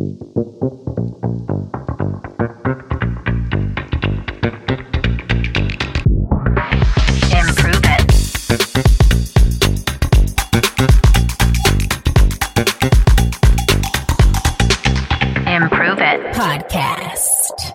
Improve it. Podcast.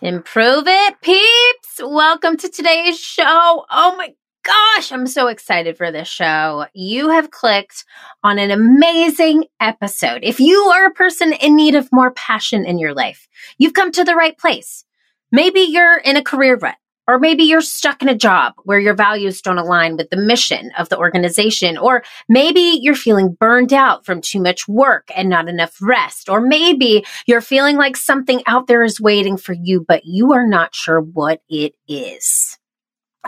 Improve it, peeps. Welcome to today's show. Oh my gosh, I'm so excited for this show. You have clicked on an amazing episode. If you are a person in need of more passion in your life, you've come to the right place. Maybe you're in a career rut. Or maybe you're stuck in a job where your values don't align with the mission of the organization. Or maybe you're feeling burned out from too much work and not enough rest. Or maybe you're feeling like something out there is waiting for you, but you are not sure what it is.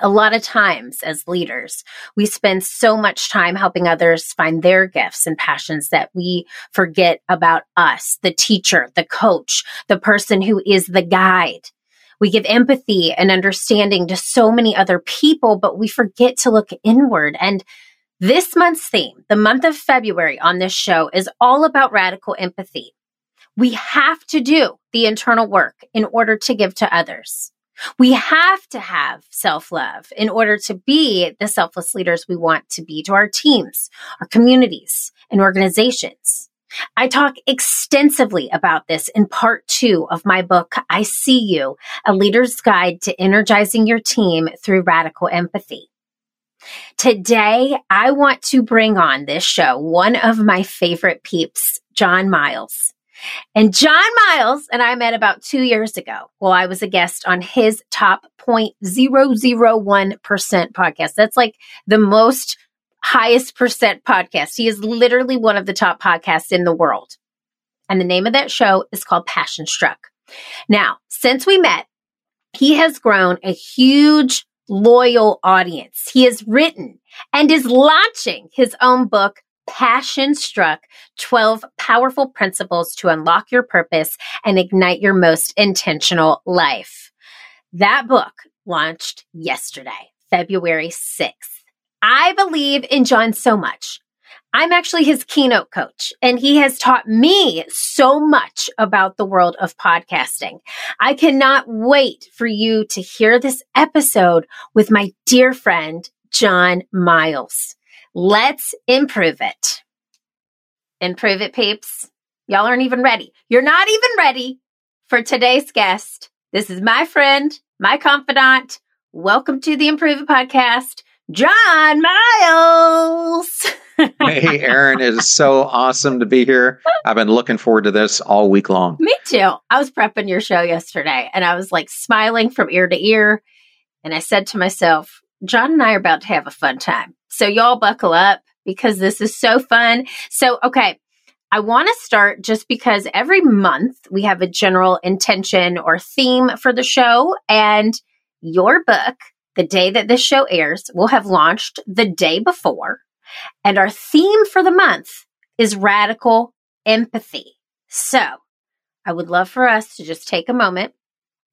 A lot of times as leaders, we spend so much time helping others find their gifts and passions that we forget about us, the teacher, the coach, the person who is the guide. We give empathy and understanding to so many other people, but we forget to look inward. And this month's theme, the month of February on this show, is all about radical empathy. We have to do the internal work in order to give to others. We have to have self love in order to be the selfless leaders we want to be to our teams, our communities, and organizations. I talk extensively about this in part two of my book, I See You, a leader's guide to energizing your team through radical empathy. Today, I want to bring on this show one of my favorite peeps, John Miles. And John Miles and I met about two years ago while I was a guest on his top 0.001% podcast. That's like the most highest percent podcast. He is literally one of the top podcasts in the world. And the name of that show is called Passion Struck. Now, since we met, he has grown a huge, loyal audience. He has written and is launching his own book, Passion Struck 12 Powerful Principles to Unlock Your Purpose and Ignite Your Most Intentional Life. That book launched yesterday, February 6th. I believe in John so much. I'm actually his keynote coach, and he has taught me so much about the world of podcasting. I cannot wait for you to hear this episode with my dear friend, John Miles. Let's improve it. Improve it, peeps. Y'all aren't even ready. You're not even ready for today's guest. This is my friend, my confidant. Welcome to the Improve It podcast, John Miles. hey, Erin, it is so awesome to be here. I've been looking forward to this all week long. Me too. I was prepping your show yesterday and I was like smiling from ear to ear. And I said to myself, John and I are about to have a fun time. So y'all buckle up because this is so fun. So, okay. I want to start just because every month we have a general intention or theme for the show and your book, the day that this show airs, will have launched the day before. And our theme for the month is radical empathy. So I would love for us to just take a moment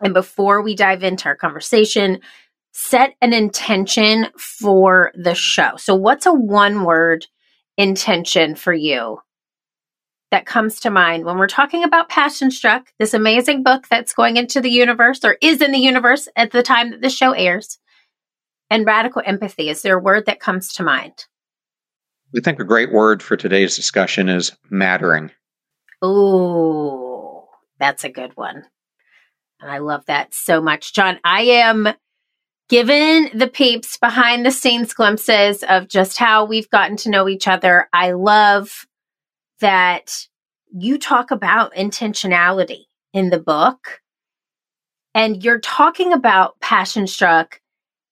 and before we dive into our conversation, set an intention for the show. So, what's a one word intention for you that comes to mind when we're talking about Passion Struck, this amazing book that's going into the universe or is in the universe at the time that the show airs? And radical empathy, is there a word that comes to mind? We think a great word for today's discussion is mattering. Ooh, that's a good one. And I love that so much. John, I am given the peeps behind the scenes glimpses of just how we've gotten to know each other. I love that you talk about intentionality in the book. And you're talking about passion struck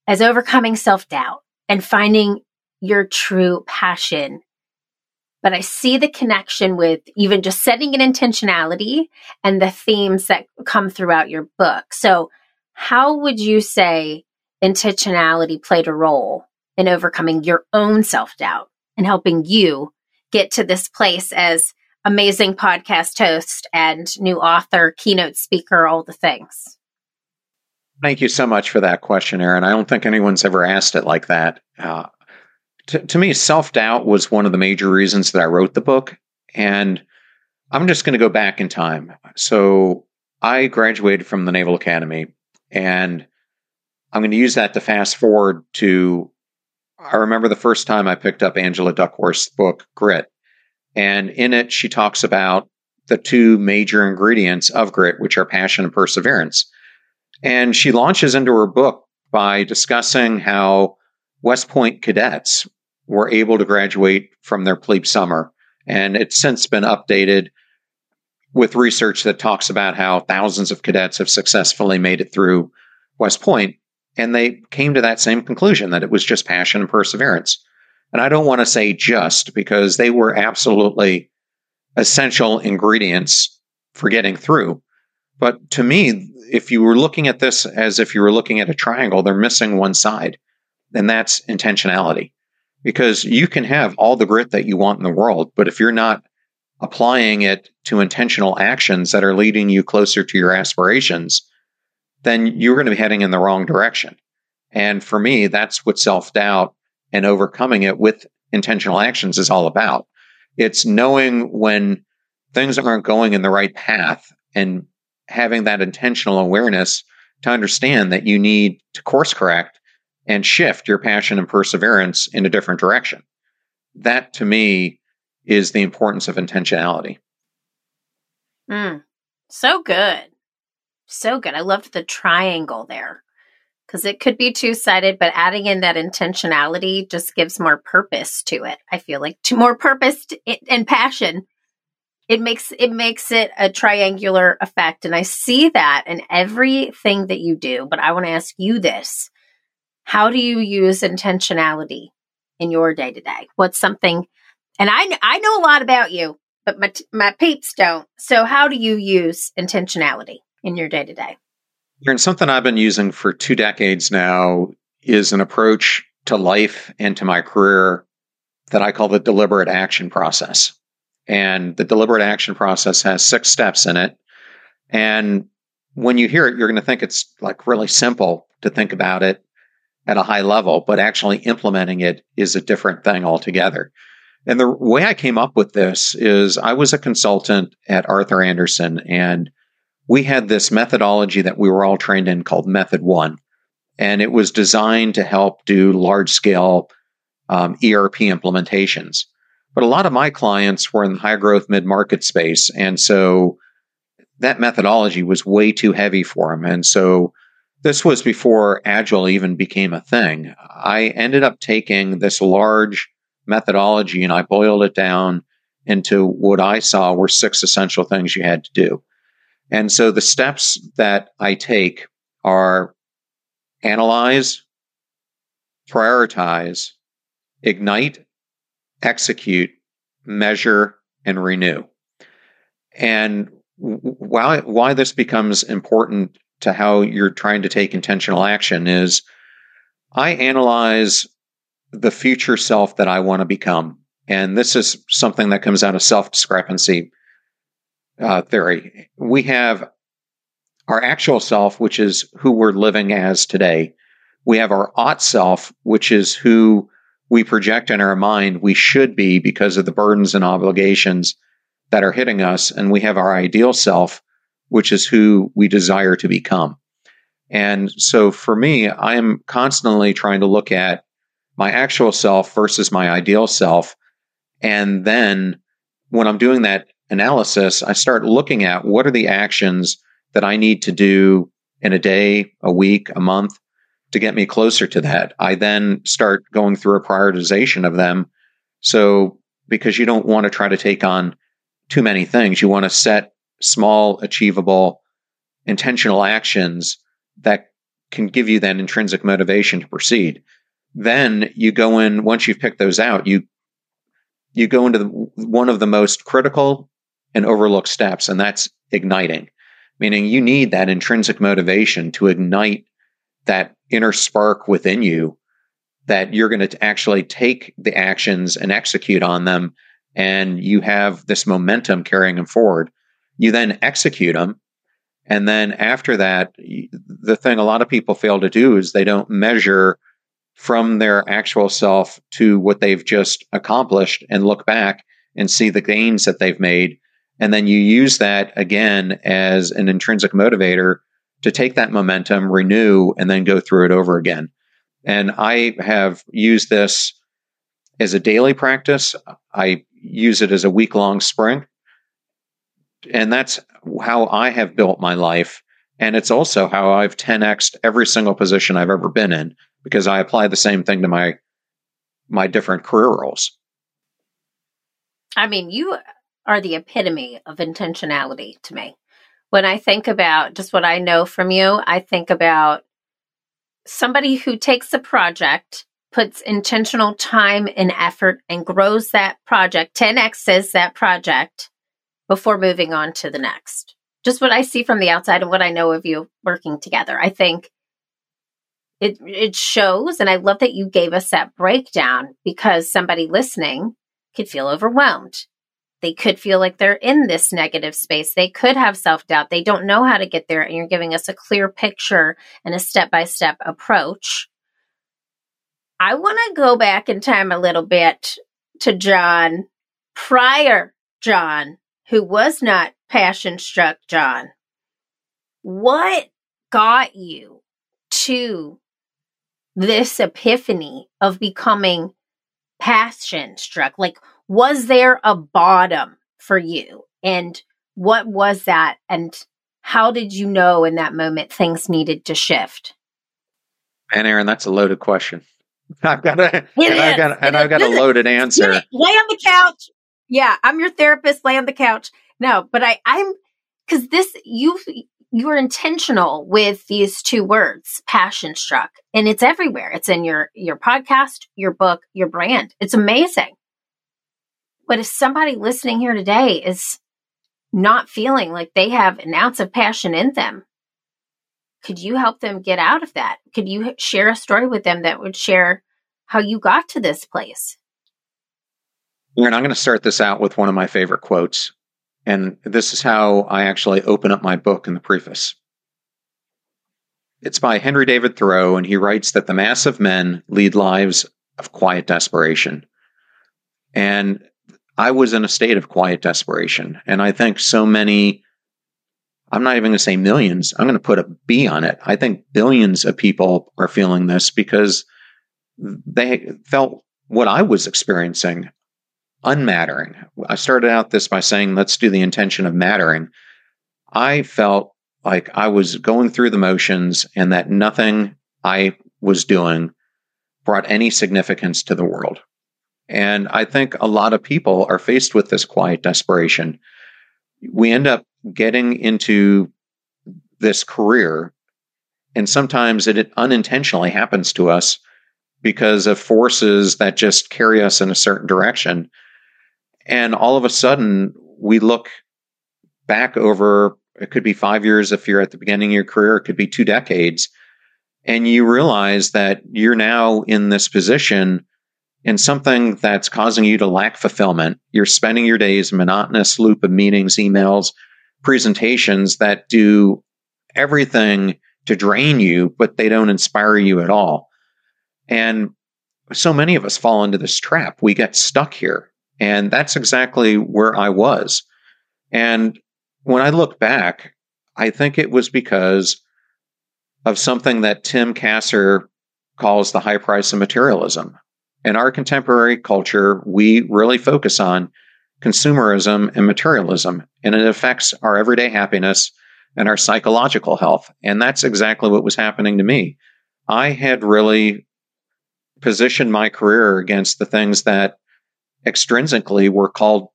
as overcoming self doubt and finding your true passion. But I see the connection with even just setting an intentionality and the themes that come throughout your book. So, how would you say intentionality played a role in overcoming your own self doubt and helping you get to this place as amazing podcast host and new author, keynote speaker, all the things? Thank you so much for that question, Erin. I don't think anyone's ever asked it like that. Uh, to, to me, self doubt was one of the major reasons that I wrote the book. And I'm just going to go back in time. So I graduated from the Naval Academy and I'm going to use that to fast forward to I remember the first time I picked up Angela Duckworth's book, Grit. And in it, she talks about the two major ingredients of grit, which are passion and perseverance. And she launches into her book by discussing how West Point cadets were able to graduate from their plebe summer. And it's since been updated with research that talks about how thousands of cadets have successfully made it through West Point. And they came to that same conclusion that it was just passion and perseverance. And I don't want to say just because they were absolutely essential ingredients for getting through. But to me, if you were looking at this as if you were looking at a triangle, they're missing one side, and that's intentionality. Because you can have all the grit that you want in the world, but if you're not applying it to intentional actions that are leading you closer to your aspirations, then you're going to be heading in the wrong direction. And for me, that's what self doubt and overcoming it with intentional actions is all about. It's knowing when things aren't going in the right path and having that intentional awareness to understand that you need to course correct and shift your passion and perseverance in a different direction. That to me is the importance of intentionality. Mm, so good. So good. I loved the triangle there because it could be two sided, but adding in that intentionality just gives more purpose to it. I feel like to more purpose and passion. It makes it makes it a triangular effect, and I see that in everything that you do. But I want to ask you this: How do you use intentionality in your day to day? What's something? And I I know a lot about you, but my my peeps don't. So how do you use intentionality in your day to day? And something I've been using for two decades now is an approach to life and to my career that I call the deliberate action process. And the deliberate action process has six steps in it. And when you hear it, you're going to think it's like really simple to think about it at a high level, but actually implementing it is a different thing altogether. And the way I came up with this is I was a consultant at Arthur Andersen and we had this methodology that we were all trained in called Method One, and it was designed to help do large scale um, ERP implementations. But a lot of my clients were in the high growth mid market space, and so that methodology was way too heavy for them. And so this was before Agile even became a thing. I ended up taking this large methodology and I boiled it down into what I saw were six essential things you had to do. And so the steps that I take are analyze, prioritize, ignite, execute, measure, and renew. And why, why this becomes important to how you're trying to take intentional action is I analyze the future self that I want to become. And this is something that comes out of self discrepancy uh, theory. We have our actual self, which is who we're living as today. We have our ought self, which is who we project in our mind we should be because of the burdens and obligations that are hitting us. And we have our ideal self, which is who we desire to become. And so for me, I am constantly trying to look at my actual self versus my ideal self. And then when I'm doing that analysis, I start looking at what are the actions that I need to do in a day, a week, a month to get me closer to that. I then start going through a prioritization of them. So, because you don't want to try to take on too many things, you want to set small, achievable, intentional actions that can give you that intrinsic motivation to proceed. Then you go in, once you've picked those out, you you go into the, one of the most critical and overlook steps, and that's igniting, meaning you need that intrinsic motivation to ignite that inner spark within you that you're going to actually take the actions and execute on them. And you have this momentum carrying them forward. You then execute them. And then after that, the thing a lot of people fail to do is they don't measure from their actual self to what they've just accomplished and look back and see the gains that they've made. And then you use that again as an intrinsic motivator to take that momentum, renew, and then go through it over again. And I have used this as a daily practice. I use it as a week long sprint. And that's how I have built my life. And it's also how I've 10xed every single position I've ever been in because I apply the same thing to my my different career roles. I mean, you are the epitome of intentionality to me. When I think about just what I know from you, I think about somebody who takes a project, puts intentional time and effort, and grows that project, 10x's that project before moving on to the next. Just what I see from the outside and what I know of you working together. I think it it shows and I love that you gave us that breakdown because somebody listening could feel overwhelmed. They could feel like they're in this negative space. They could have self-doubt. They don't know how to get there and you're giving us a clear picture and a step-by-step approach. I want to go back in time a little bit to John prior John who was not passion struck John. What got you to this epiphany of becoming passion struck? Like, was there a bottom for you? And what was that? And how did you know in that moment things needed to shift? And Erin, that's a loaded question. I've got a, and I've got, and I've got a loaded answer. Lay on the couch. Yeah, I'm your therapist. Lay on the couch. No, but I, I'm because this you you're intentional with these two words passion struck and it's everywhere it's in your your podcast your book your brand it's amazing but if somebody listening here today is not feeling like they have an ounce of passion in them could you help them get out of that could you share a story with them that would share how you got to this place and i'm going to start this out with one of my favorite quotes and this is how I actually open up my book in the preface. It's by Henry David Thoreau, and he writes that the mass of men lead lives of quiet desperation. And I was in a state of quiet desperation. And I think so many, I'm not even going to say millions, I'm going to put a B on it. I think billions of people are feeling this because they felt what I was experiencing unmattering. I started out this by saying, let's do the intention of mattering. I felt like I was going through the motions and that nothing I was doing brought any significance to the world. And I think a lot of people are faced with this quiet desperation. We end up getting into this career, and sometimes it unintentionally happens to us because of forces that just carry us in a certain direction and all of a sudden, we look back over it could be five years if you're at the beginning of your career, it could be two decades. And you realize that you're now in this position in something that's causing you to lack fulfillment. You're spending your days in a monotonous loop of meetings, emails, presentations that do everything to drain you, but they don't inspire you at all. And so many of us fall into this trap. We get stuck here. And that's exactly where I was. And when I look back, I think it was because of something that Tim Kasser calls the high price of materialism. In our contemporary culture, we really focus on consumerism and materialism, and it affects our everyday happiness and our psychological health. And that's exactly what was happening to me. I had really positioned my career against the things that extrinsically were called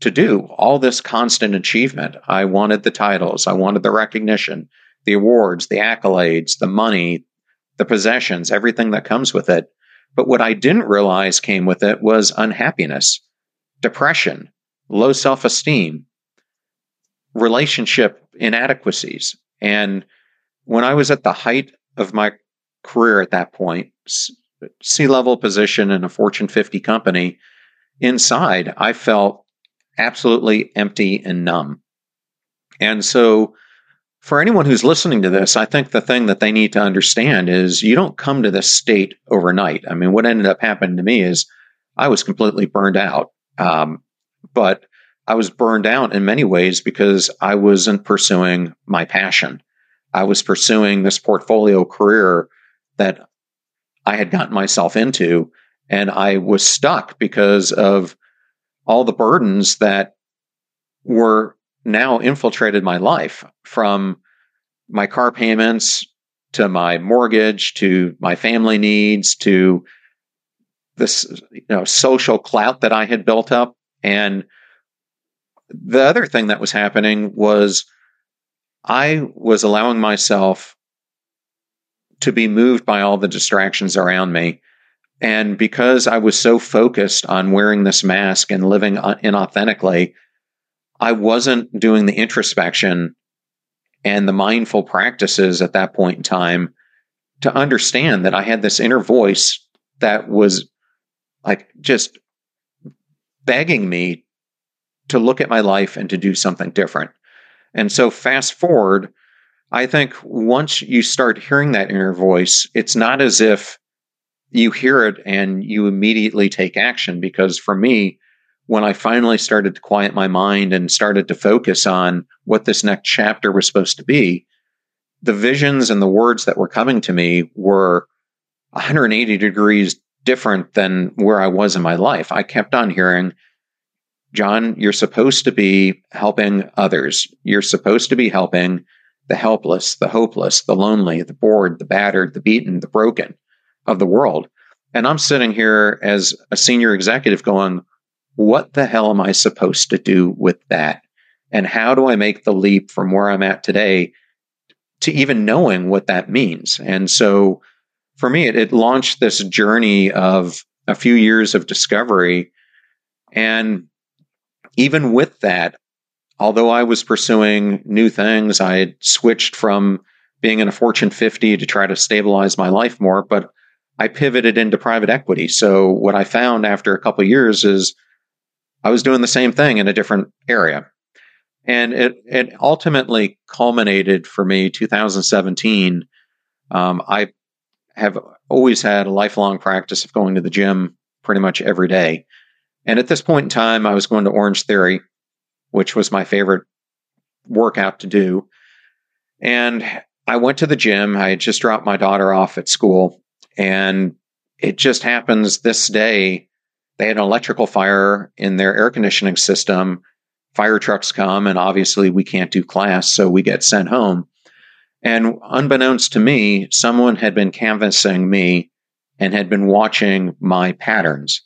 to do all this constant achievement. I wanted the titles, I wanted the recognition, the awards, the accolades, the money, the possessions, everything that comes with it. But what I didn't realize came with it was unhappiness, depression, low self esteem, relationship inadequacies. And when I was at the height of my career at that point, C level position in a Fortune 50 company, inside, I felt absolutely empty and numb. And so, for anyone who's listening to this, I think the thing that they need to understand is you don't come to this state overnight. I mean, what ended up happening to me is I was completely burned out. Um, but I was burned out in many ways because I wasn't pursuing my passion. I was pursuing this portfolio career that I had gotten myself into, and I was stuck because of all the burdens that were now infiltrated my life from my car payments to my mortgage to my family needs to this you know social clout that I had built up. And the other thing that was happening was I was allowing myself to be moved by all the distractions around me. And because I was so focused on wearing this mask and living uh, inauthentically I wasn't doing the introspection and the mindful practices at that point in time to understand that I had this inner voice that was like just begging me to look at my life and to do something different. And so, fast forward, I think once you start hearing that inner voice, it's not as if you hear it and you immediately take action. Because for me, when I finally started to quiet my mind and started to focus on what this next chapter was supposed to be, the visions and the words that were coming to me were 180 degrees different than where I was in my life. I kept on hearing, John, you're supposed to be helping others. You're supposed to be helping the helpless, the hopeless, the lonely, the bored, the battered, the beaten, the broken of the world. And I'm sitting here as a senior executive going, what the hell am I supposed to do with that? And how do I make the leap from where I'm at today to even knowing what that means? And so for me, it, it launched this journey of a few years of discovery. And even with that, although I was pursuing new things, I had switched from being in a Fortune 50 to try to stabilize my life more, but I pivoted into private equity. So what I found after a couple years is I was doing the same thing in a different area. And it, it ultimately culminated for me 2017. Um, I have always had a lifelong practice of going to the gym pretty much every day. And at this point in time, I was going to Orange Theory, which was my favorite workout to do. And I went to the gym. I had just dropped my daughter off at school. And it just happens this day, they had an electrical fire in their air conditioning system. Fire trucks come, and obviously we can't do class, so we get sent home. And unbeknownst to me, someone had been canvassing me and had been watching my patterns.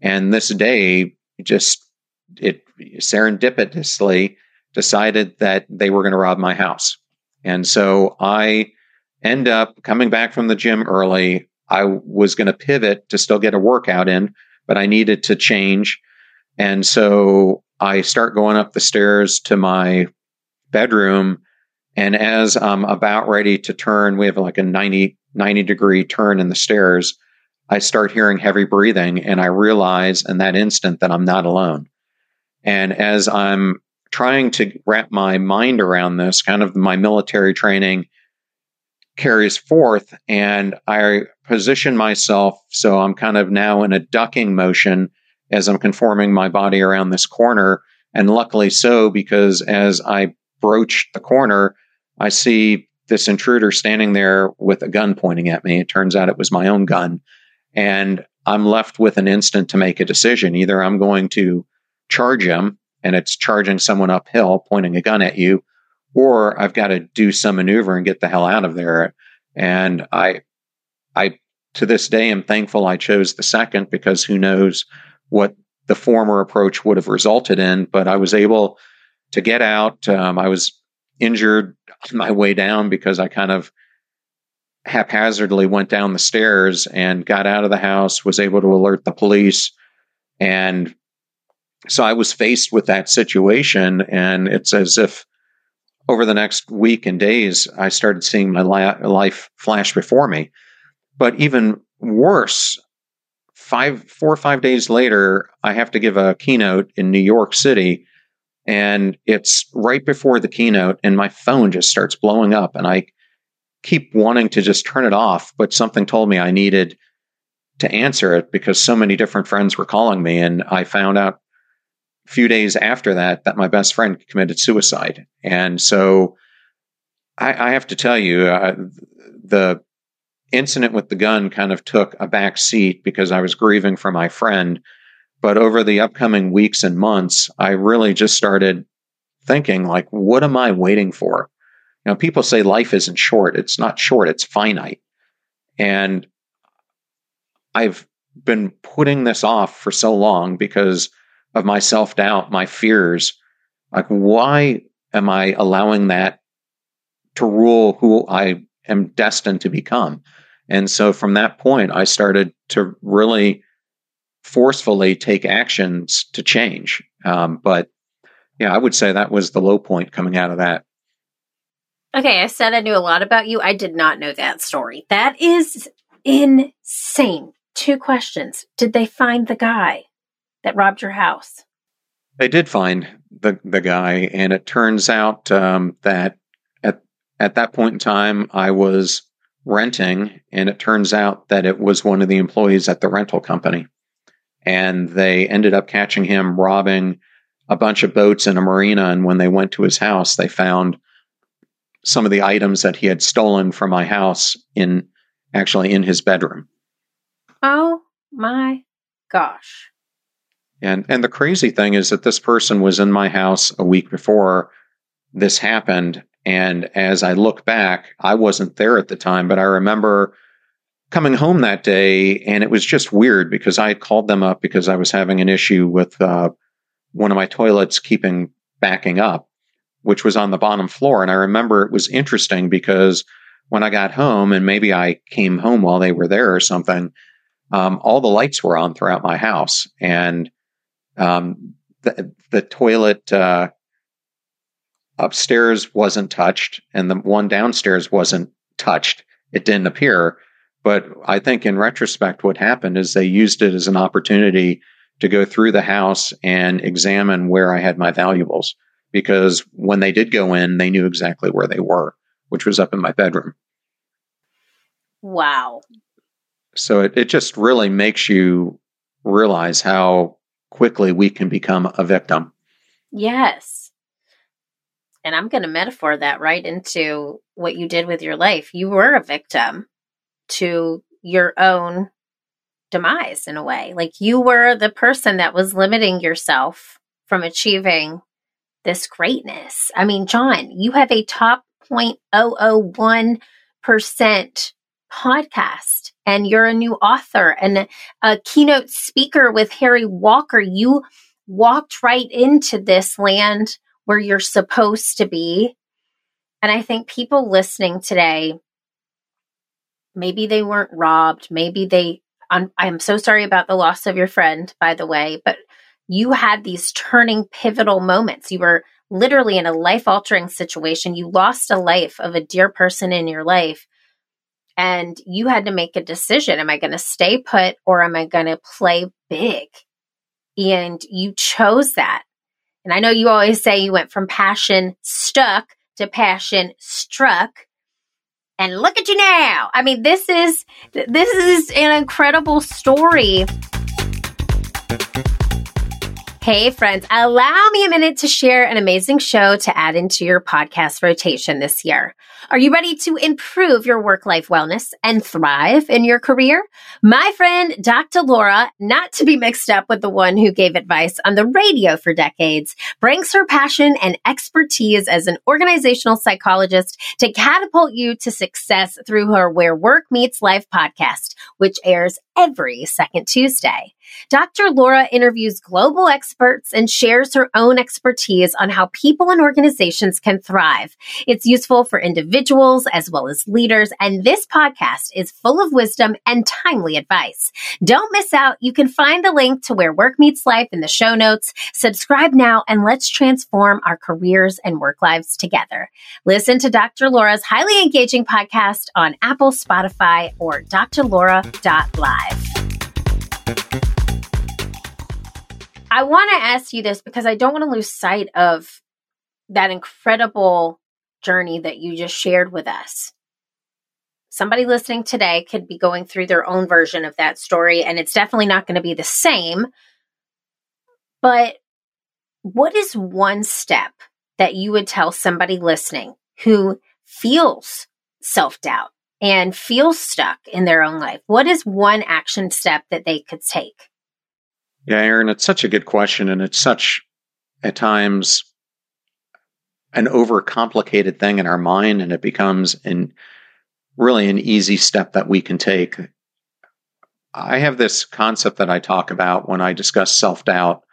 And this day, just it serendipitously decided that they were going to rob my house. And so I end up coming back from the gym early. I was going to pivot to still get a workout in, but I needed to change. And so I start going up the stairs to my bedroom and as I'm about ready to turn, we have like a 90, 90 degree turn in the stairs. I start hearing heavy breathing and I realize in that instant that I'm not alone. And as I'm trying to wrap my mind around this, kind of my military training carries forth and I position myself so I'm kind of now in a ducking motion as I'm conforming my body around this corner. And luckily so, because as I broach the corner, I see this intruder standing there with a gun pointing at me. It turns out it was my own gun. And I'm left with an instant to make a decision. Either I'm going to charge him and it's charging someone uphill, pointing a gun at you, or I've got to do some maneuver and get the hell out of there. And I, I, to this day, am thankful I chose the second because who knows what the former approach would have resulted in. But I was able to get out. Um, I was injured on my way down because I kind of haphazardly went down the stairs and got out of the house, was able to alert the police. And so I was faced with that situation. And it's as if over the next week and days, I started seeing my life flash before me. But even worse, five, four or five days later, I have to give a keynote in New York City and it's right before the keynote and my phone just starts blowing up and i keep wanting to just turn it off but something told me i needed to answer it because so many different friends were calling me and i found out few days after that that my best friend committed suicide. And so I, I have to tell you, uh, the incident with the gun kind of took a back seat because I was grieving for my friend. But over the upcoming weeks and months, I really just started thinking, like, what am I waiting for? You know, people say life isn't short. It's not short, it's finite. And I've been putting this off for so long because of my self doubt, my fears. Like, why am I allowing that to rule who I am destined to become? And so from that point, I started to really forcefully take actions to change. Um, but yeah, I would say that was the low point coming out of that. Okay, I said I knew a lot about you. I did not know that story. That is insane. Two questions. Did they find the guy that robbed your house? They did find the the guy, and it turns out um, that at at that point in time, I was renting, and it turns out that it was one of the employees at the rental company, and they ended up catching him robbing a bunch of boats in a marina. And when they went to his house, they found some of the items that he had stolen from my house in actually in his bedroom. Oh my gosh. And and the crazy thing is that this person was in my house a week before this happened and as I look back, I wasn't there at the time, but I remember coming home that day and it was just weird because I had called them up because I was having an issue with uh, one of my toilets keeping backing up, which was on the bottom floor. And I remember it was interesting because when I got home, and maybe I came home while they were there or something, um, all the lights were on throughout my house, and um, the, the toilet uh, upstairs wasn't touched, and the one downstairs wasn't touched. It didn't appear. But I think in retrospect, what happened is they used it as an opportunity to go through the house and examine where I had my valuables. Because when they did go in, they knew exactly where they were, which was up in my bedroom. Wow. So it, it just really makes you realize how quickly we can become a victim. Yes. And I'm going to metaphor that right into what you did with your life. You were a victim to your own demise in a way. Like you were the person that was limiting yourself from achieving this greatness. I mean, John, you have a top 0.001% podcast and you're a new author and a keynote speaker with Harry Walker. You walked right into this land where you're supposed to be. And I think people listening today, maybe they weren't robbed, maybe they I'm, I'm so sorry about the loss of your friend, by the way, but you had these turning pivotal moments. You were literally in a life altering situation. You lost a life of a dear person in your life. And you had to make a decision. Am I going to stay put or am I going to play big? And you chose that. And I know you always say you went from passion stuck to passion struck and look at you now. I mean, this is this is an incredible story. Hey, friends, allow me a minute to share an amazing show to add into your podcast rotation this year. Are you ready to improve your work life wellness and thrive in your career? My friend, Dr. Laura, not to be mixed up with the one who gave advice on the radio for decades, brings her passion and expertise as an organizational psychologist to catapult you to success through her Where Work Meets Life podcast, which airs every second Tuesday. Dr. Laura interviews global experts and shares her own expertise on how people and organizations can thrive. It's useful for individuals as well as leaders, and this podcast is full of wisdom and timely advice. Don't miss out. You can find the link to where work meets life in the show notes. Subscribe now and let's transform our careers and work lives together. Listen to Dr. Laura's highly engaging podcast on Apple, Spotify, or drlaura.live. I want to ask you this because I don't want to lose sight of that incredible journey that you just shared with us. Somebody listening today could be going through their own version of that story, and it's definitely not going to be the same. But what is one step that you would tell somebody listening who feels self doubt and feels stuck in their own life? What is one action step that they could take? Yeah, Erin, it's such a good question. And it's such, at times, an overcomplicated thing in our mind. And it becomes an, really an easy step that we can take. I have this concept that I talk about when I discuss self doubt.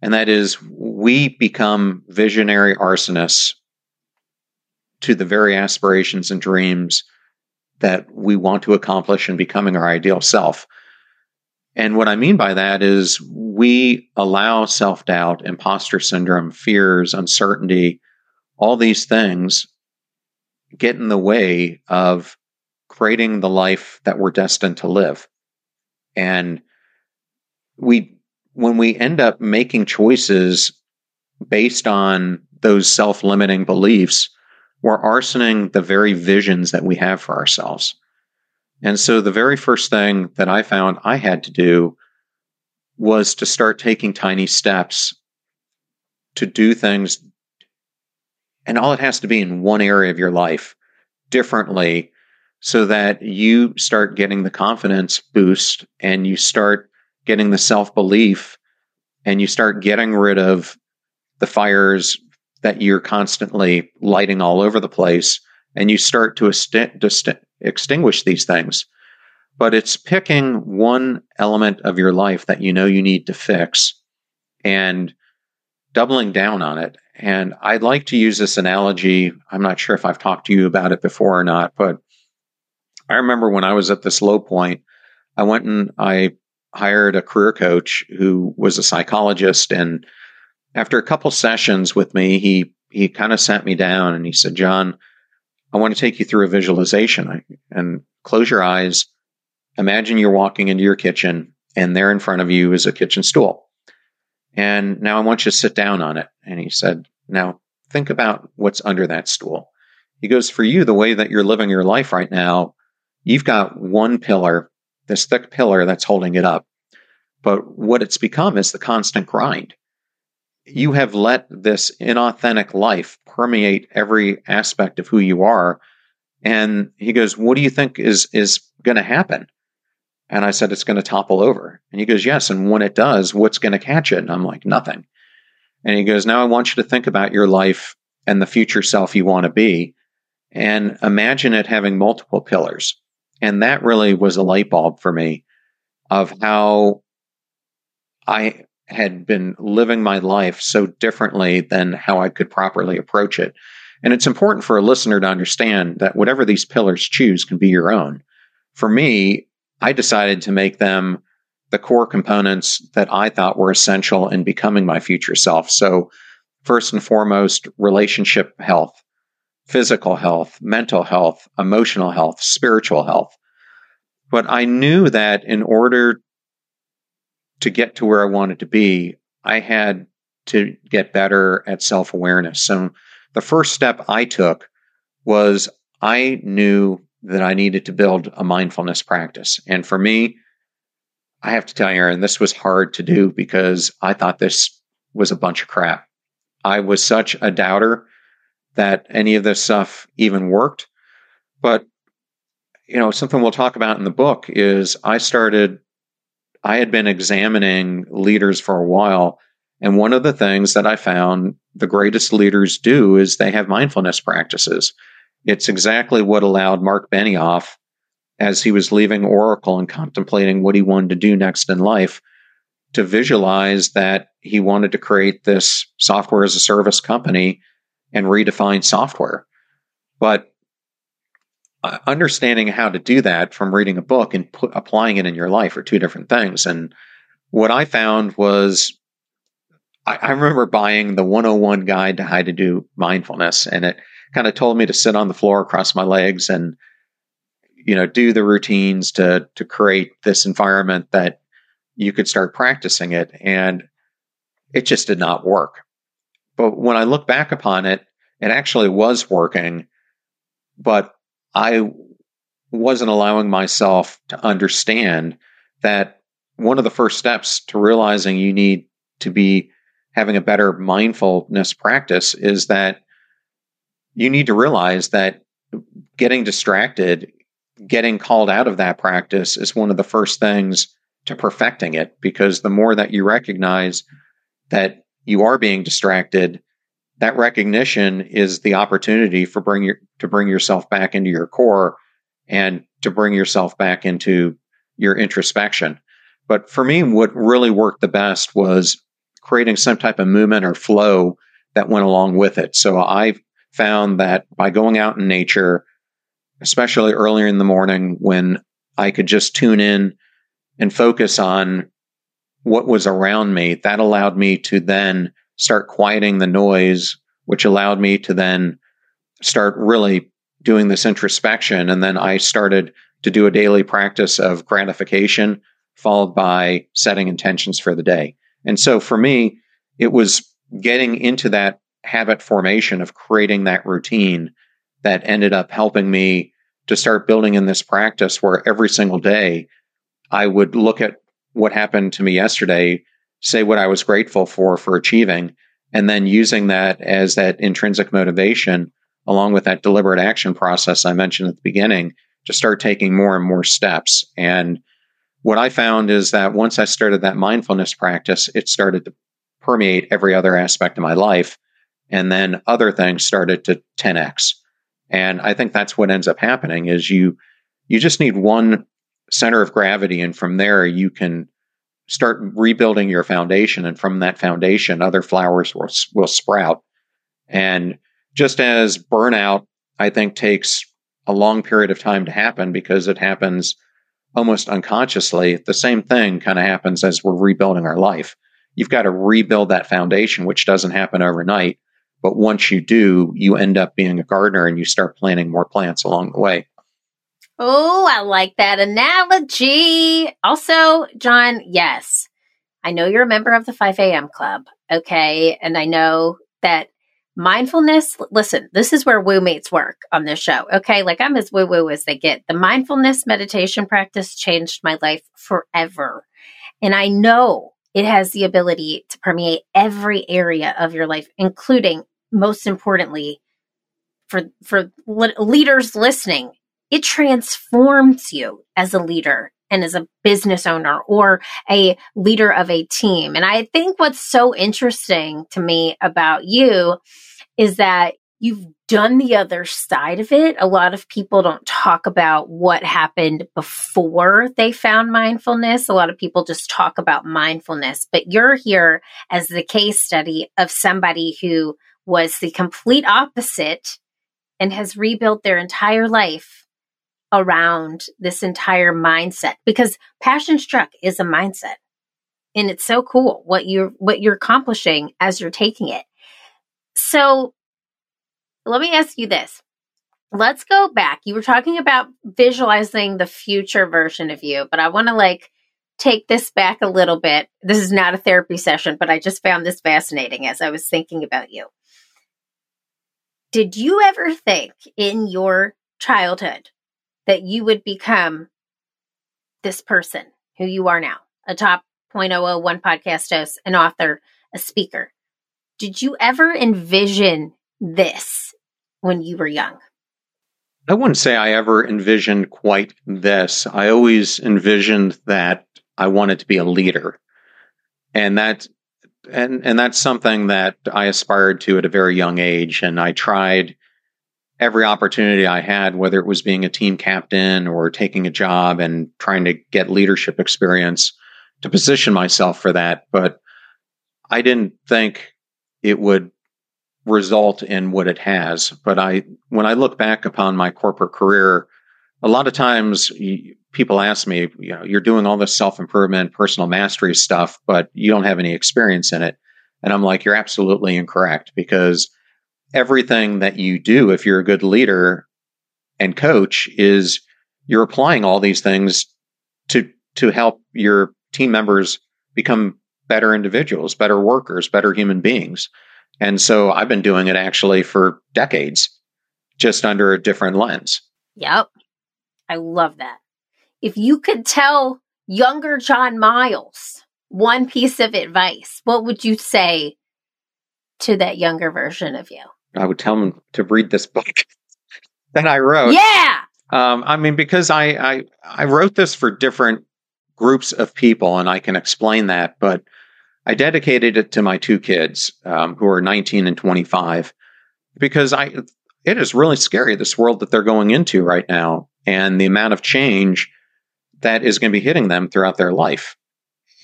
And that is, we become visionary arsonists to the very aspirations and dreams that we want to accomplish in becoming our ideal self. And what I mean by that is we allow self doubt, imposter syndrome, fears, uncertainty, all these things get in the way of creating the life that we're destined to live. And we, when we end up making choices based on those self limiting beliefs, we're arsoning the very visions that we have for ourselves. And so the very first thing that I found I had to do was to start taking tiny steps to do things. And all it has to be in one area of your life differently so that you start getting the confidence boost and you start getting the self belief and you start getting rid of the fires that you're constantly lighting all over the place and you start to extinguish these things. But it's picking one element of your life that you know you need to fix and doubling down on it. And I'd like to use this analogy. I'm not sure if I've talked to you about it before or not, but I remember when I was at this low point, I went and I hired a career coach who was a psychologist and after a couple sessions with me, he he kind of sat me down and he said, "John, I want to take you through a visualization and close your eyes. Imagine you're walking into your kitchen and there in front of you is a kitchen stool. And now I want you to sit down on it." And he said, "Now think about what's under that stool." He goes, "For you, the way that you're living your life right now, you've got one pillar, this thick pillar that's holding it up. But what it's become is the constant grind you have let this inauthentic life permeate every aspect of who you are. And he goes, What do you think is is going to happen? And I said, It's going to topple over. And he goes, Yes. And when it does, what's going to catch it? And I'm like, Nothing. And he goes, Now I want you to think about your life and the future self you want to be and imagine it having multiple pillars. And that really was a light bulb for me of how I had been living my life so differently than how I could properly approach it. And it's important for a listener to understand that whatever these pillars choose can be your own. For me, I decided to make them the core components that I thought were essential in becoming my future self. So, first and foremost, relationship health, physical health, mental health, emotional health, spiritual health. But I knew that in order to get to where I wanted to be, I had to get better at self awareness. So the first step I took was I knew that I needed to build a mindfulness practice. And for me, I have to tell you, Erin, this was hard to do because I thought this was a bunch of crap. I was such a doubter that any of this stuff even worked. But, you know, something we'll talk about in the book is I started I had been examining leaders for a while. And one of the things that I found the greatest leaders do is they have mindfulness practices. It's exactly what allowed Mark Benioff, as he was leaving Oracle and contemplating what he wanted to do next in life, to visualize that he wanted to create this software as a service company and redefine software. But Uh, understanding how to do that from reading a book and put, applying it in your life are two different things. And what I found was I, I remember buying the 101 guide to how to do mindfulness, and it kind of told me to sit on the floor, cross my legs, and you know do the routines to to create this environment that you could start practicing it. And it just did not work. But when I look back upon it, it actually was working. But I wasn't allowing myself to understand that one of the first steps to realizing you need to be having a better mindfulness practice is that you need to realize that getting distracted, getting called out of that practice is one of the first things to perfecting it because the more that you recognize that you are being distracted, that recognition is the opportunity for bring your, to bring yourself back into your core and to bring yourself back into your introspection. But for me, what really worked the best was creating some type of movement or flow that went along with it. So I found that by going out in nature, especially earlier in the morning when I could just tune in and focus on what was around me, that allowed me to then start quieting the noise, which allowed me to then start really doing this introspection. And then I started to do a daily practice of gratification, followed by setting intentions for the day. And so for me, it was getting into that habit formation of creating that routine that ended up helping me to start building in this practice where every single day I would look at what happened to me yesterday, say what I was grateful for for achieving, and then using that as that intrinsic motivation along with that deliberate action process I mentioned at the beginning to start taking more and more steps. And what I found is that once I started that mindfulness practice, it started to permeate every other aspect of my life. And then other things started to 10x. And I think that's what ends up happening is you you just need one center of gravity and from there you can start rebuilding your foundation and from that foundation other flowers will, will sprout. And just as burnout i think takes a long period of time to happen because it happens almost unconsciously the same thing kind of happens as we're rebuilding our life. You've got to rebuild that foundation which doesn't happen overnight but once you do you end up being a gardener and you start planting more plants along the way Oh, I like that analogy. Also, John, yes, I know you're a member of the 5 a.m. club. Okay. And I know that mindfulness, listen, this is where woo meets work on this show. Okay. Like I'm as woo woo as they get. The mindfulness meditation practice changed my life forever. And I know it has the ability to permeate every area of your life, including most importantly, for, for leaders listening, it transforms you as a leader and as a business owner or a leader of a team. And I think what's so interesting to me about you is that you've done the other side of it. A lot of people don't talk about what happened before they found mindfulness. A lot of people just talk about mindfulness, but you're here as the case study of somebody who was the complete opposite and has rebuilt their entire life around this entire mindset because passion struck is a mindset. And it's so cool what you're what you're accomplishing as you're taking it. So let me ask you this. Let's go back. You were talking about visualizing the future version of you but i want to like take this back a little bit. This is not a therapy session but i just found this fascinating as i was thinking about you. Did you ever think in your childhood that you would become this person who you are now a top 0.001 podcast host, an author, a speaker. Did you ever envision this when you were young? I wouldn't say I ever envisioned quite this. I always envisioned that I wanted to be a leader. And that and and that's something that I aspired to at a very young age and I tried every opportunity I had, whether it was being a team captain or taking a job and trying to get leadership experience to position myself for that. But I didn't think it would result in what it has. But I, when I look back upon my corporate career, a lot of times people ask me, you know, you're doing all this self improvement, personal mastery stuff, but you don't have any experience in it. And I'm like, you're absolutely incorrect because everything that you do, if you're a good leader and coach, is you're applying all these things to to help your team members become better individuals, better workers, better human beings. And so I've been doing it actually for decades, just under a different lens. Yep. I love that. If you could tell younger John Miles one piece of advice, what would you say to that younger version of you? I would tell them to read this book that I wrote. Yeah. Um, I mean, because I, I I wrote this for different groups of people, and I can explain that. But I dedicated it to my two kids, um, who are 19 and 25, because I it is really scary this world that they're going into right now, and the amount of change that is going to be hitting them throughout their life.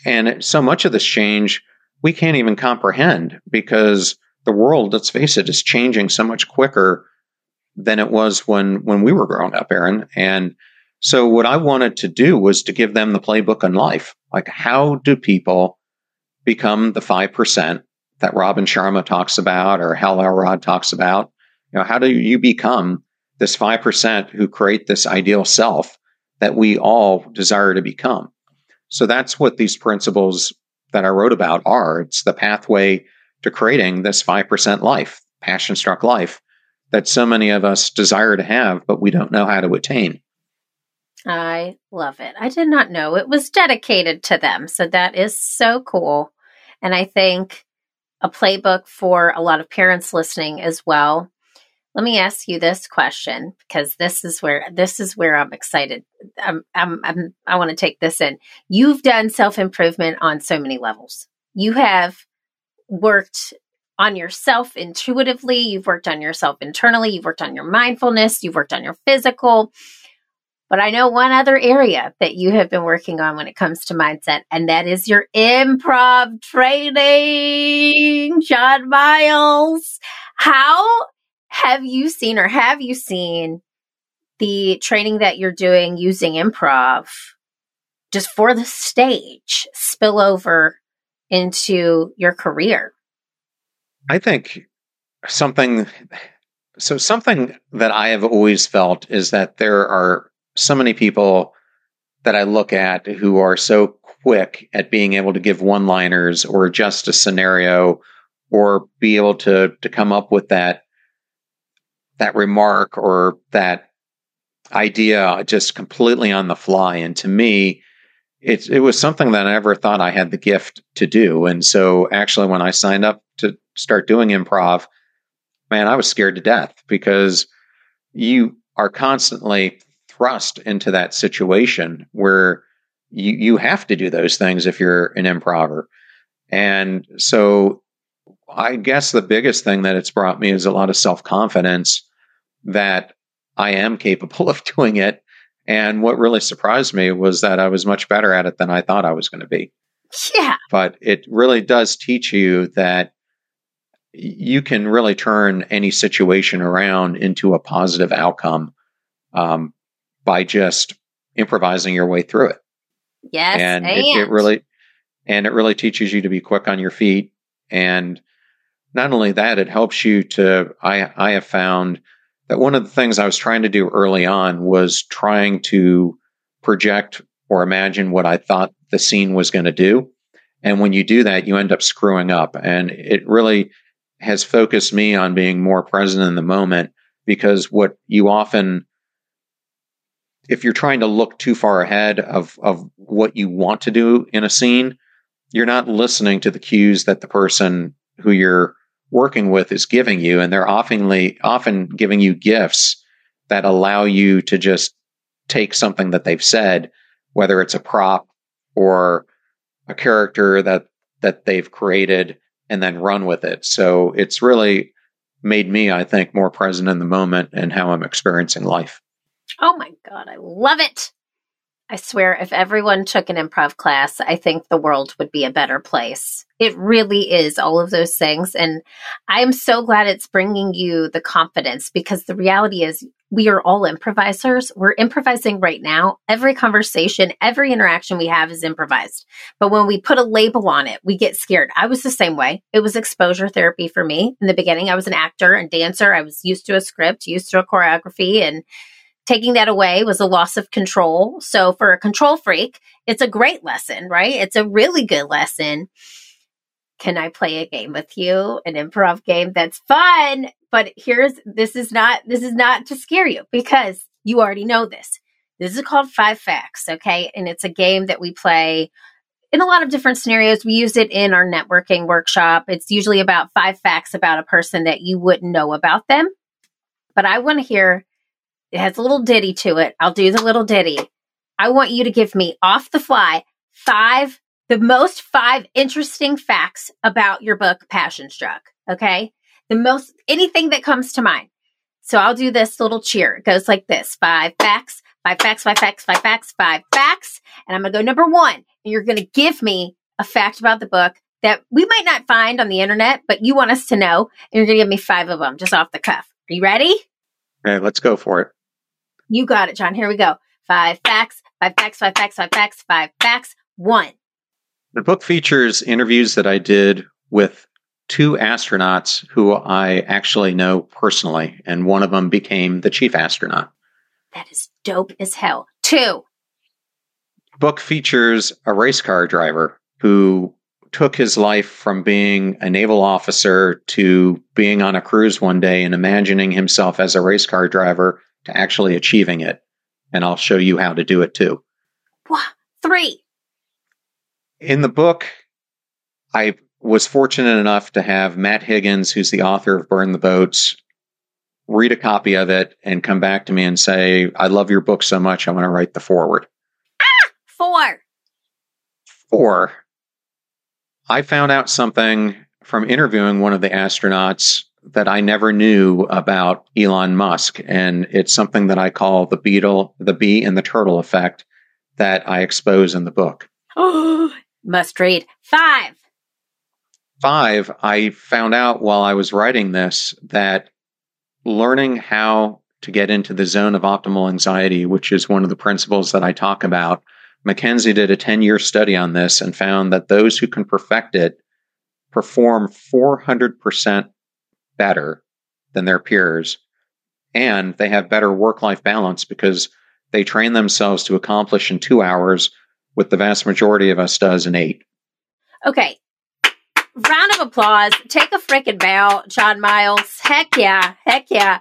And so much of this change we can't even comprehend because the world, let's face it, is changing so much quicker than it was when when we were growing up, Erin. And so what I wanted to do was to give them the playbook on life. Like how do people become the five percent that Robin Sharma talks about or Hal Elrod talks about? You know, how do you become this five percent who create this ideal self that we all desire to become? So that's what these principles that I wrote about are. It's the pathway to creating this 5% life, passion struck life that so many of us desire to have, but we don't know how to attain. I love it. I did not know it was dedicated to them. So that is so cool. And I think a playbook for a lot of parents listening as well. Let me ask you this question because this is where this is where I'm excited. I'm, I'm, I'm I want to take this in. You've done self improvement on so many levels. You have worked on yourself intuitively, you've worked on yourself internally, you've worked on your mindfulness, you've worked on your physical. But I know one other area that you have been working on when it comes to mindset, and that is your improv training, John Miles. How have you seen or have you seen the training that you're doing using improv just for the stage spill over into your career? I think something so something that I have always felt is that there are so many people that I look at who are so quick at being able to give one-liners or adjust a scenario or be able to to come up with that that remark or that idea just completely on the fly and to me it, it was something that I never thought I had the gift to do. And so actually when I signed up to start doing improv, man, I was scared to death because you are constantly thrust into that situation where you, you have to do those things if you're an improver. And so I guess the biggest thing that it's brought me is a lot of self confidence that I am capable of doing it and what really surprised me was that I was much better at it than I thought I was going to be. Yeah. But it really does teach you that you can really turn any situation around into a positive outcome um, by just improvising your way through it. Yes. And, and. It, it really and it really teaches you to be quick on your feet. And not only that, it helps you to I I have found one of the things I was trying to do early on was trying to project or imagine what I thought the scene was going to do. And when you do that, you end up screwing up. And it really has focused me on being more present in the moment because what you often, if you're trying to look too far ahead of, of what you want to do in a scene, you're not listening to the cues that the person who you're working with is giving you, and they're oftenly often giving you gifts that allow you to just take something that they've said, whether it's a prop or a character that that they've created, and then run with it. So it's really made me, I think, more present in the moment and how I'm experiencing life. Oh my God, I love it. I swear, if everyone took an improv class, I think the world would be a better place. It really is all of those things. And I'm so glad it's bringing you the confidence because the reality is we are all improvisers. We're improvising right now. Every conversation, every interaction we have is improvised. But when we put a label on it, we get scared. I was the same way. It was exposure therapy for me. In the beginning, I was an actor and dancer. I was used to a script, used to a choreography, and taking that away was a loss of control. So for a control freak, it's a great lesson, right? It's a really good lesson. Can I play a game with you? An improv game that's fun. But here's this is not this is not to scare you because you already know this. This is called Five Facts, okay? And it's a game that we play in a lot of different scenarios. We use it in our networking workshop. It's usually about five facts about a person that you wouldn't know about them. But I want to hear it has a little ditty to it. I'll do the little ditty. I want you to give me off the fly five, the most five interesting facts about your book, Passion Struck. Okay. The most, anything that comes to mind. So I'll do this little cheer. It goes like this five facts, five facts, five facts, five facts, five facts. And I'm going to go number one. And you're going to give me a fact about the book that we might not find on the internet, but you want us to know. And you're going to give me five of them just off the cuff. Are you ready? Okay, let's go for it. You got it, John. Here we go. Five facts, five facts, five facts, five facts, five facts. One. The book features interviews that I did with two astronauts who I actually know personally, and one of them became the chief astronaut. That is dope as hell. Two. The book features a race car driver who took his life from being a naval officer to being on a cruise one day and imagining himself as a race car driver to actually achieving it. And I'll show you how to do it too. What? Three. In the book, I was fortunate enough to have Matt Higgins, who's the author of Burn the Boats, read a copy of it and come back to me and say, I love your book so much, I want to write the foreword. Ah, four. Four. I found out something from interviewing one of the astronauts that I never knew about Elon Musk. And it's something that I call the beetle, the bee and the turtle effect that I expose in the book. Oh, must read. Five. Five, I found out while I was writing this that learning how to get into the zone of optimal anxiety, which is one of the principles that I talk about, McKinsey did a 10 year study on this and found that those who can perfect it perform 400% better than their peers. And they have better work life balance because they train themselves to accomplish in two hours what the vast majority of us does in eight. Okay. Round of applause. Take a freaking bow, John Miles. Heck yeah. Heck yeah.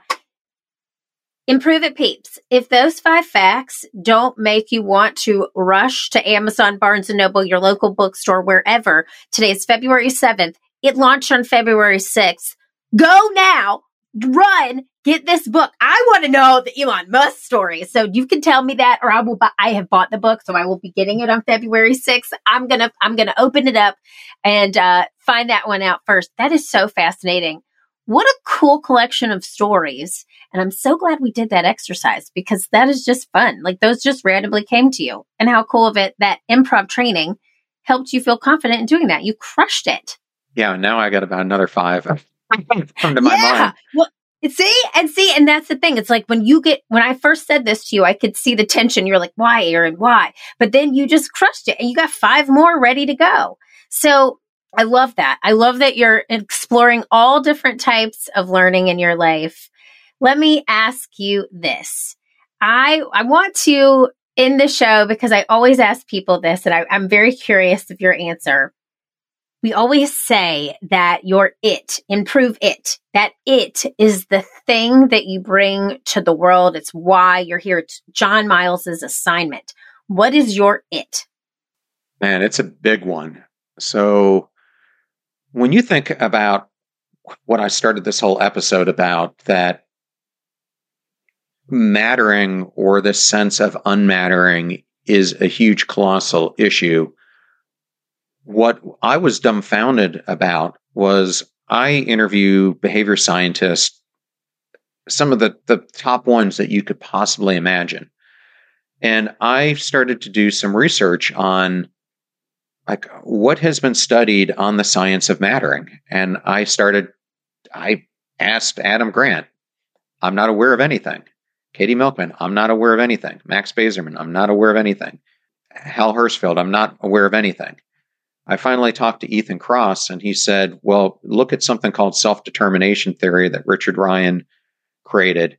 Improve it, peeps. If those five facts don't make you want to rush to Amazon, Barnes and Noble, your local bookstore, wherever, today is February 7th. It launched on February 6th. Go now, run, get this book. I want to know the Elon Musk story. So you can tell me that, or I will buy, I have bought the book, so I will be getting it on February 6th. I'm to, I'm to open it up and, uh, find that one out first. That is so fascinating. What a cool collection of stories. And I'm so glad we did that exercise because that is just fun. Like those just randomly came to you. And how cool of it that improv training helped you feel confident in doing that. You crushed it. Yeah, now I got about another five come to my yeah. mind. Well, see, and see, and that's the thing. It's like when you get, when I first said this to you, I could see the tension. You're like, why, Erin, why? But then you just crushed it and you got five more ready to go. So I love that. I love that you're exploring all different types of learning in your life. Let me ask you this. I, I want to end the show because I always ask people this and I, I'm very curious of your answer we always say that you're it, improve it. That it is the thing that you bring to the world. It's why you're here. It's John Miles's assignment. What is your it? Man, it's a big one. So when you think about what I started this whole episode about, that mattering or the sense of unmattering is a huge, colossal issue what I was dumbfounded about was I interview behavior scientists, some of the, the top ones that you could possibly imagine. And I started to do some research on like what has been studied on the science of mattering. And I started, I asked Adam Grant, I'm not aware of anything. Katie Milkman, I'm not aware of anything. Max Bazerman, I'm not aware of anything. Hal Hershfield, I'm not aware of anything. I finally talked to Ethan Kross, and he said, Well, look at something called self determination theory that Richard Ryan created.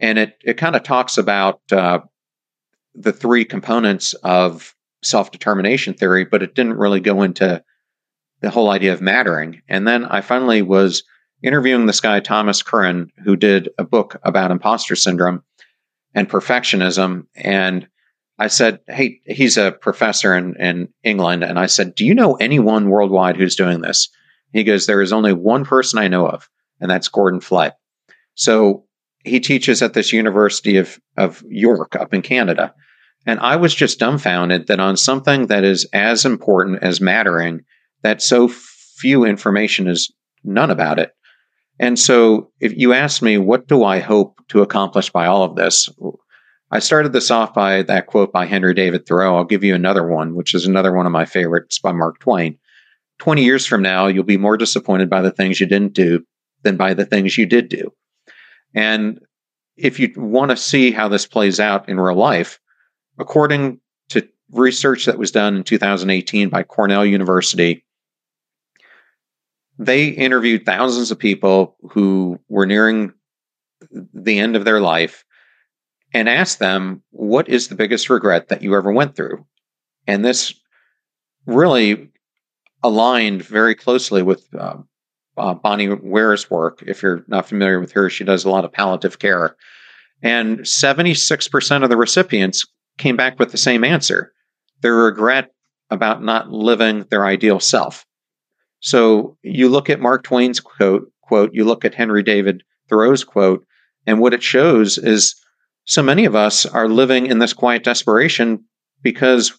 And it, it kind of talks about uh, the three components of self determination theory, but it didn't really go into the whole idea of mattering. And then I finally was interviewing this guy, Thomas Curran, who did a book about imposter syndrome and perfectionism. And I said, Hey, he's a professor in, in England. And I said, Do you know anyone worldwide who's doing this? He goes, There is only one person I know of, and that's Gordon Flett. So he teaches at this University of, of York up in Canada. And I was just dumbfounded that on something that is as important as mattering, that so few information is none about it. And so if you ask me, what do I hope to accomplish by all of this? I started this off by that quote by Henry David Thoreau. I'll give you another one, which is another one of my favorites by Mark Twain. 20 years from now, you'll be more disappointed by the things you didn't do than by the things you did do. And if you want to see how this plays out in real life, according to research that was done in 2018 by Cornell University, they interviewed thousands of people who were nearing the end of their life and ask them, What is the biggest regret that you ever went through? And this really aligned very closely with uh, uh, Bronnie Ware's work. If you're not familiar with her, she does a lot of palliative care. And 76% of the recipients came back with the same answer their regret about not living their ideal self. So you look at Mark Twain's quote, quote, you look at Henry David Thoreau's quote, and what it shows is so many of us are living in this quiet desperation because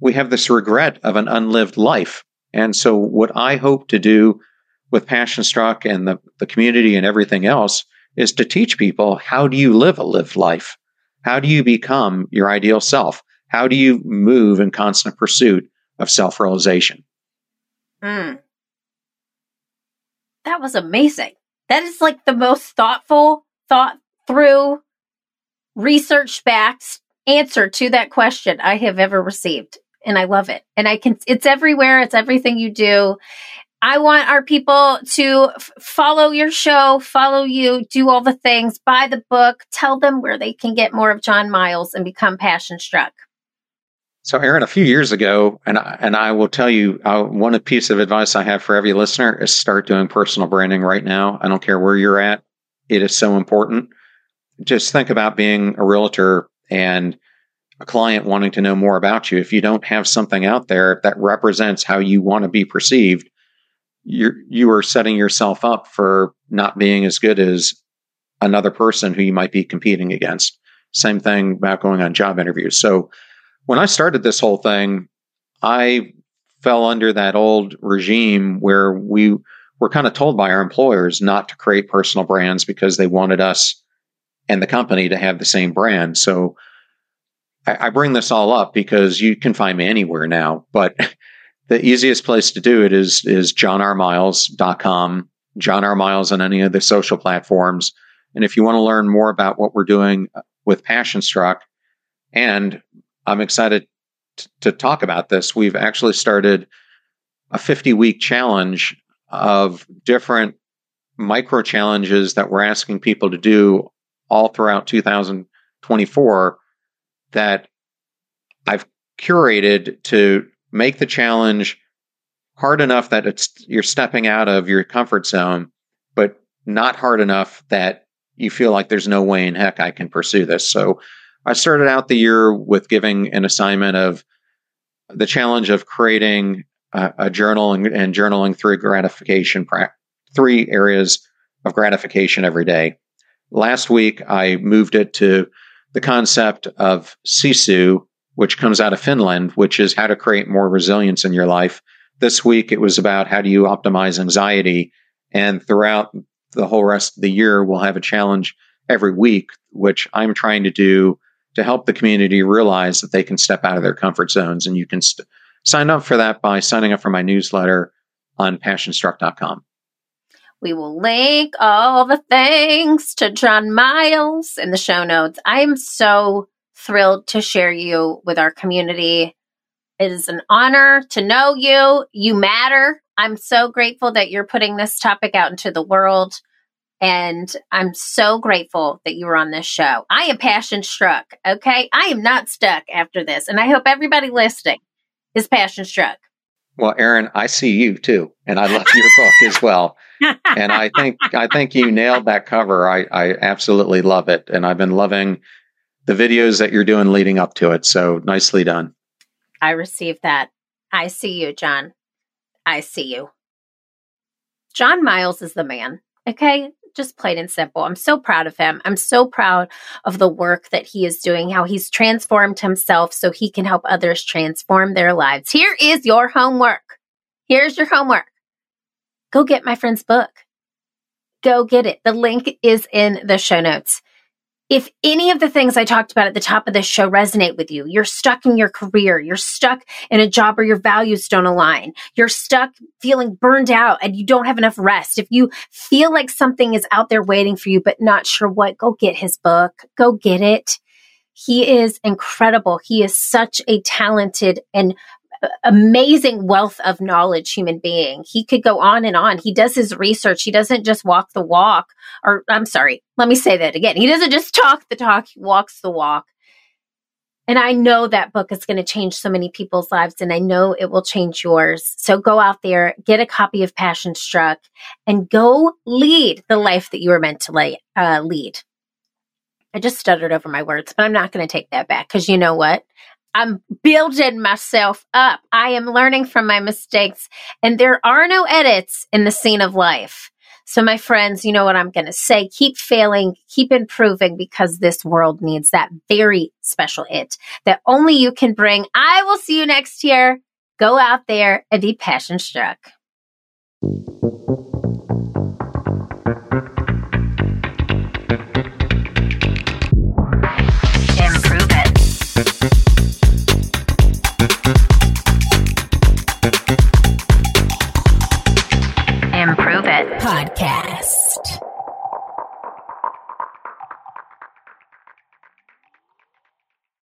we have this regret of an unlived life. And so what I hope to do with Passion Struck and the, the community and everything else is to teach people how do you live a lived life? How do you become your ideal self? How do you move in constant pursuit of self realization? Mm that was amazing. That is like the most thoughtful, thought through, research backed answer to that question I have ever received. And I love it. And I can, it's everywhere. It's everything you do. I want our people to f- follow your show, follow you, do all the things, buy the book, tell them where they can get more of John Miles and become passion struck. So, Erin, a few years ago, and I, and I will tell you, uh, one piece of advice I have for every listener is start doing personal branding right now. I don't care where you're at; it is so important. Just think about being a realtor and a client wanting to know more about you. If you don't have something out there that represents how you want to be perceived, you you are setting yourself up for not being as good as another person who you might be competing against. Same thing about going on job interviews. So when I started this whole thing, I fell under that old regime where we were kind of told by our employers not to create personal brands because they wanted us and the company to have the same brand. So I, I bring this all up because you can find me anywhere now, but the easiest place to do it is is johnrmiles.com, John R. Miles on any of the social platforms. And if you want to learn more about what we're doing uh, with Passion Struck and I'm excited t- to talk about this. We've actually started a 50 week challenge of different micro challenges that we're asking people to do all throughout 2024 that I've curated to make the challenge hard enough that it's you're stepping out of your comfort zone, but not hard enough that you feel like there's no way in heck I can pursue this. So I started out the year with giving an assignment of the challenge of creating a, a journal and, and, journaling through gratification, three areas of gratification every day. Last week, I moved it to the concept of sisu, which comes out of Finland, which is how to create more resilience in your life. This week, it was about how do you optimize anxiety. And throughout the whole rest of the year, we'll have a challenge every week, which I'm trying to do to help the community realize that they can step out of their comfort zones. And you can st- sign up for that by signing up for my newsletter on passionstruck.com. We will link all the things to John Miles in the show notes. I am so thrilled to share you with our community. It is an honor to know you. You matter. I'm so grateful that you're putting this topic out into the world. And I'm so grateful that you were on this show. I am passion struck. Okay. I am not stuck after this. And I hope everybody listening is passion struck. Well, Erin, I see you too. And I love your book as well. and I think I think you nailed that cover. I, I absolutely love it. And I've been loving the videos that you're doing leading up to it. So nicely done. I received that. I see you, John. I see you. John Miles is the man. Okay. Just plain and simple. I'm so proud of him. I'm so proud of the work that he is doing, how he's transformed himself so he can help others transform their lives. Here is your homework. Here's your homework. Go get my friend's book. Go get it. The link is in the show notes. If any of the things I talked about at the top of this show resonate with you, you're stuck in your career, you're stuck in a job where your values don't align, you're stuck feeling burned out and you don't have enough rest. If you feel like something is out there waiting for you, but not sure what, go get his book, go get it. He is incredible. He is such a talented and amazing wealth of knowledge human being. He could go on and on. He does his research. He doesn't just walk the walk or I'm sorry, let me say that again. He doesn't just talk the talk, he walks the walk. And I know that book is going to change so many people's lives and I know it will change yours. So go out there, get a copy of Passion Struck and go lead the life that you were meant to lay, uh, lead. I just stuttered over my words, but I'm not going to take that back because you know what? I'm building myself up. I am learning from my mistakes, and there are no edits in the scene of life. So, my friends, you know what I'm going to say. Keep failing, keep improving because this world needs that very special it that only you can bring. I will see you next year. Go out there and be passion struck.